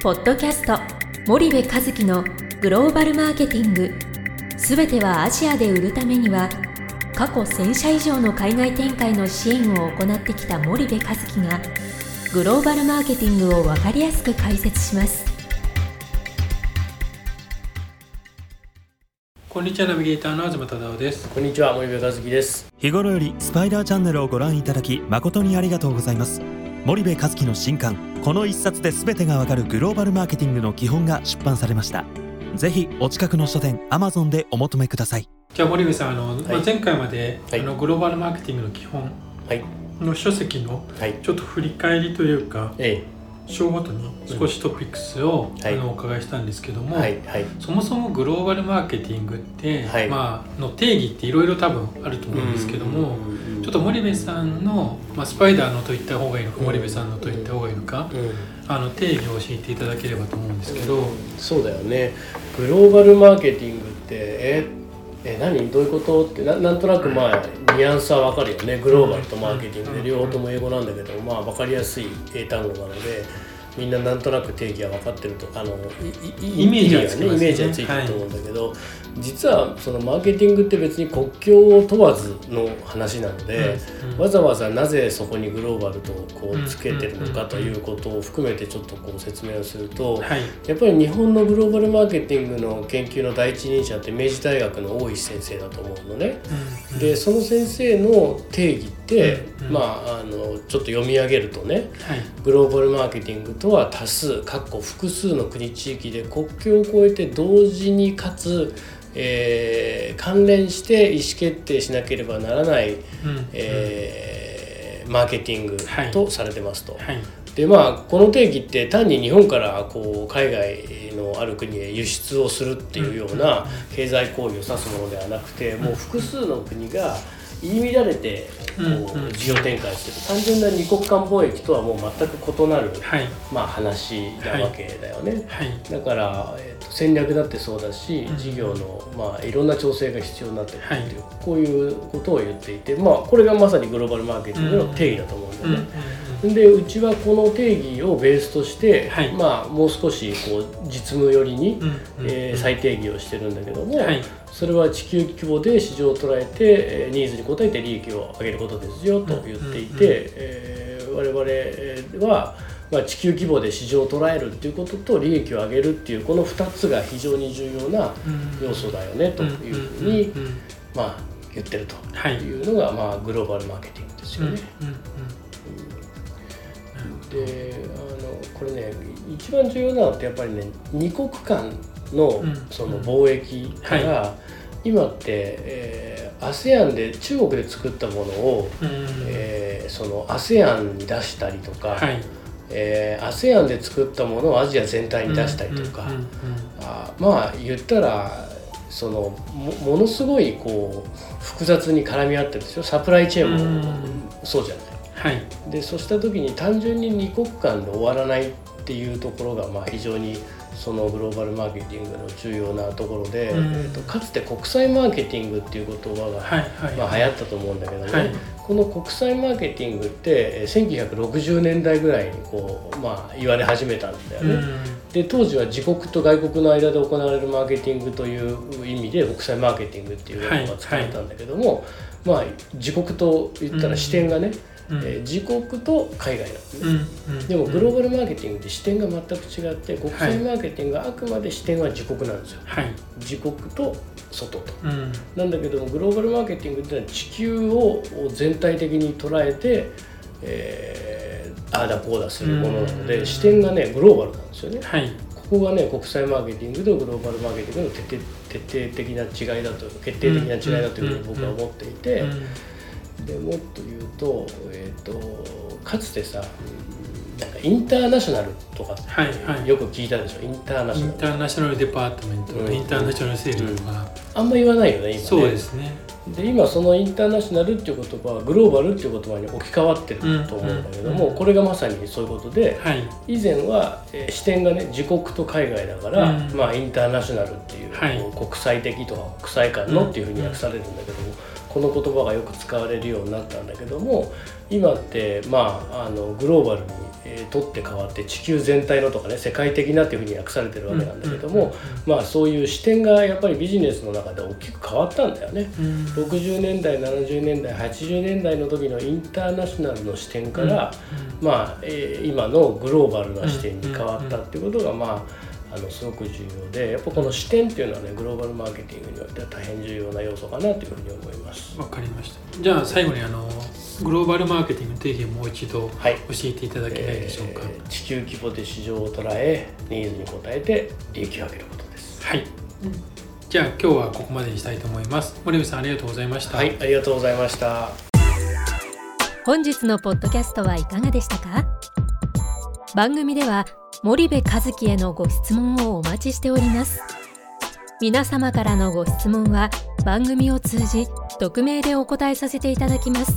ポッドキャスト森部和樹のグローバルマーケティング。すべてはアジアで売るためには過去1000社以上の海外展開の支援を行ってきた森部和樹がグローバルマーケティングを分かりやすく解説します。こんにちはナビゲーターの東忠夫です。こんにちは森部和樹です。日頃よりスパイダーチャンネルをご覧いただき誠にありがとうございます。森部和樹の新刊この一冊で全てがわかるグローバルマーケティングの基本が出版されました。ぜひお近くの書店アマゾンでお求めください。じゃあ森部さんあの、まあ、前回まで、はい。あのグローバルマーケティングの基本はい。の書籍のはい。ちょっと振り返りというかえ章ごとに少しトピックスを、はい。あのお伺いしたんですけどえも、はい。はい。そもそもグローバルマーケティングって、はい。まあ、の定義っていろいろ多分あると思うんですけども、うんうんうんちょっと森部さんの、まあ、スパイダーのと言った方がいいのか、森部さんのと言った方がいいのか、うん。あの定義を教えていただければと思うんですけど、そうだよね。グローバルマーケティングってええ何？どういうこと？ってななんとなくまあニュアンスはわかるよね。グローバルとマーケティングうん。で両方とも英語なんだけどまあ分かりやすい英単語なのでみんななんとなく定義は分かってるとあのいいイメージはね。イメージはついてると思うんだけど、実はそのマーケティングって別に国境を問わずの話なので、うんうん。わざわざなぜそこにグローバルとこうんうつけてるのかということを含めてちょっとこう説明をすると、はい。やっぱり日本のグローバルマーケティングの研究の第一人者って明治大学の大石先生だと思うのね。うんうん。でその先生の定義って、うんうん。まああのちょっと読み上げるとねはい。グローバルマーケティングとは多数かっこ複数の国地域で国境を越えて同時にかつ、えー関連して意思決定しなければならない、うんえーマーケティングはいとされてますと。はい。でまあこの定義って単に日本からこう海外のある国へ輸出をするっていうような経済行為を指すものではなくてもう複数の国が入り乱れてこう事業展開してる。単純な二国間貿易とはもう全く異なる、はい。まあ、話なわけだよね。はい。だから、えーと戦略だってそうだし、うん。事業の、まあ、いろんな調整が必要になってくるっていう、はい。こういうことを言っていて、まあ、これがまさにグローバルマーケティングの定義だと思うんだうんようん。ね。でうちはこの定義をベースとして、はい。まあ、もう少しこう実務寄りに、えー再定義をしてるんだけども、はいそれは地球規模で市場を捉えて、えーニーズに応えて利益を上げることですよと言っていて、えー我々えーは、まあ、地球規模で市場を捉えるっていうことと利益を上げるっていうこの2つが非常に重要なうん。要素だよねというふうに、まあ、言ってるとはい。いうのが、まあ、グローバルマーケティングですよね。であのこれね一番重要なのってやっぱりね二国間のうん。その貿易から、今って、えー、ASEAN で中国で作ったものを、うん。えーその ASEAN に出したりとか、はい。えー ASEAN で作ったものをアジア全体に出したりとか、うんうんうんあまあ言ったらそのもものすごいこう複雑に絡み合ってるんですよサプライチェーンもそうじゃない。はい。でそうした時に単純に二国間で終わらないっていうところがまあ非常にそのグローバルマーケティングの重要なところで、うん。えっとかつて国際マーケティングっていう言葉が、はいはい。まあ、流行ったと思うんだけどね、はいこの国際マーケティングってえー1960年代ぐらいにこう、まあ、言われ始めたんだよね。うんで当時は自国と外国の間で行われるマーケティングという意味で国際マーケティングっていう言葉が使われたんだけども、まあ自国と言ったら視点がね、うんえー自国と海外なんですね。うんうんでもグローバルマーケティングって視点が全く違って国際マーケティングはあくまで視点は自国なんですよ。はい自国と外と。うんなんだけどもグローバルマーケティングっていうのは地球を全体的に捉えて、えーああだこうだするものなので、うん。視点がねグローバルなんですよね。はい。ここがね国際マーケティングとグローバルマーケティングの徹底徹底的な違いだと決定的な違いだというふうに僕は思っていて、うん。でもっと言うと,、えー、とかつてさうんなんかインターナショナルとかはいはい。よく聞いたでしょ？インターナショナル。インターナショナルデパートメント。とうん。インターナショナルセールとか。あんま言わないよね今ね。そうですね。で今そのインターナショナルっていう言葉はグローバルっていう言葉に置き換わってると思うんだけども、うん。これがまさにそういうことではい。以前は、えー視点がね自国と海外だから、うん。まあインターナショナルっていう、はい。国際的とか国際間のっていうふうに訳されるんだけども、この言葉がよく使われるようになったんだけども今ってまああのグローバルに、えー取って変わって地球全体のとかね世界的なっていうふうに訳されてるわけなんだけども、まあそういう視点がやっぱりビジネスの中で大きく変わったんだよね。うん。60年代70年代80年代の時のインターナショナルの視点から、まあえー今のグローバルな視点に変わったっていうことがまああのすごく重要でやっぱこの視点っていうのはねグローバルマーケティングにおいては大変重要な要素かなというふうに思います。わかりました。じゃあ最後にあのグローバルマーケティングの定義をもう一度教はい。えていただけないでしょうか、えー地球規模で市場を捉えニーズに応えて利益を上げることです。はい、じゃあ今日はここまでにしたいと思います。森部さんありがとうございました、はい、ありがとうございました。本日のポッドキャストはいかがでしたか？番組では森部和樹へのご質問をお待ちしております。皆様からのご質問は番組を通じ匿名でお答えさせていただきます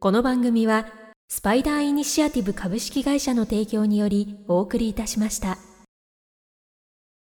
この番組はスパイダーイニシアティブ株式会社の提供によりお送りいたしました。